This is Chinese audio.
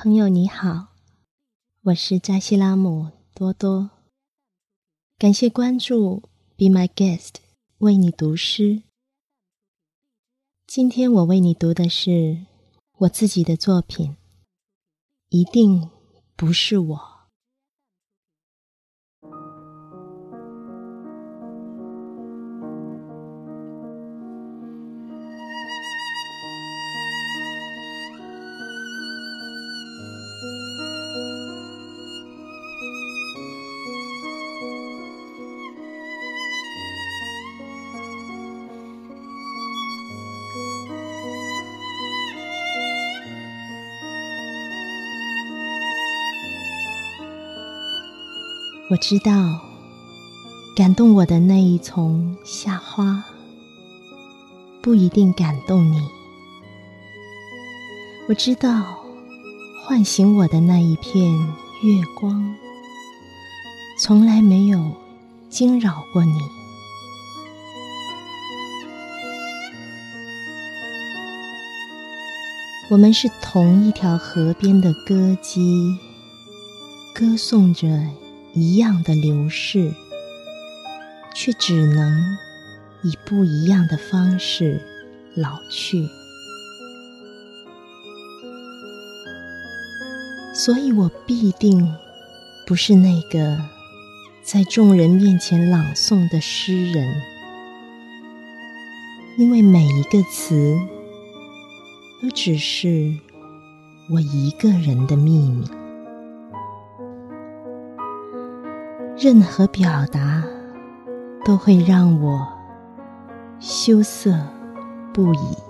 朋友你好，我是扎西拉姆多多，感谢关注，Be my guest，为你读诗。今天我为你读的是我自己的作品，一定不是我。我知道，感动我的那一丛夏花，不一定感动你。我知道，唤醒我的那一片月光，从来没有惊扰过你。我们是同一条河边的歌姬，歌颂着。一样的流逝，却只能以不一样的方式老去。所以我必定不是那个在众人面前朗诵的诗人，因为每一个词都只是我一个人的秘密。任何表达都会让我羞涩不已。